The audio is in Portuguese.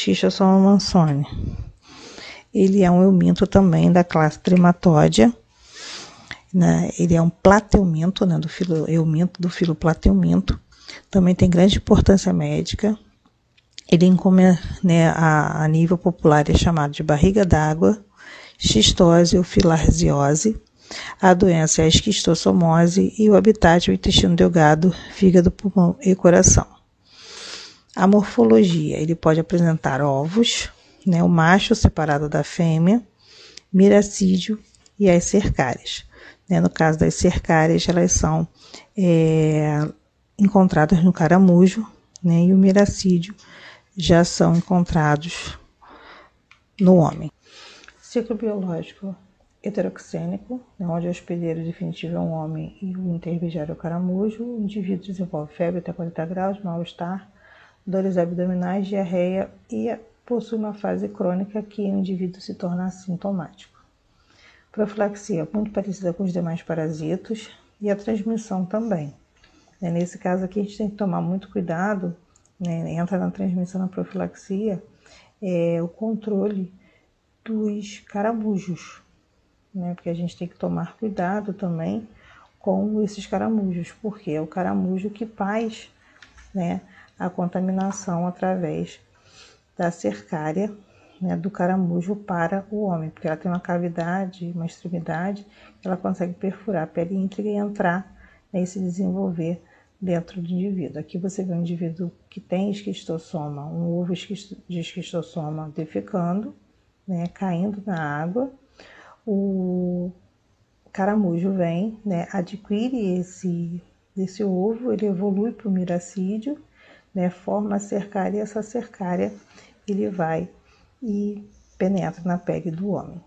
Schistosoma mansoni. Ele é um euminto também da classe Trematódia. Né? Ele é um plateumento, né, do filo euminto, do filo plateumento. Também tem grande importância médica. Ele, né, a, a nível popular, é chamado de barriga d'água, xistose ou filarziose. A doença é a esquistossomose e o habitat é o intestino delgado, fígado, pulmão e coração. A morfologia, ele pode apresentar ovos, né, o macho separado da fêmea, miracídio e as cercárias. Né, no caso das cercárias, elas são é, encontradas no caramujo, né, e o miracídio já são encontrados no homem. Ciclo biológico heteroxênico, né, onde o hospedeiro definitivo é um homem e o intermediário é o caramujo. O indivíduo desenvolve febre até 40 graus, mal-estar, dores abdominais, diarreia e possui uma fase crônica que o indivíduo se torna assintomático. Profilaxia muito parecida com os demais parasitos e a transmissão também. Né, nesse caso aqui a gente tem que tomar muito cuidado, né, entra na transmissão na profilaxia, é o controle dos caramujos, né? Porque a gente tem que tomar cuidado também com esses caramujos, porque é o caramujo que faz, né, a contaminação através da cercária, né, do caramujo para o homem, porque ela tem uma cavidade, uma extremidade, ela consegue perfurar a pele íntegra e entrar né, e se desenvolver dentro do indivíduo. Aqui você vê um indivíduo que tem esquistossoma, um ovo de esquistossoma defecando, né, caindo na água, o caramujo vem, né, adquire esse, esse ovo, ele evolui para o miracídio, né, forma a cercária essa cercária ele vai e penetra na pele do homem.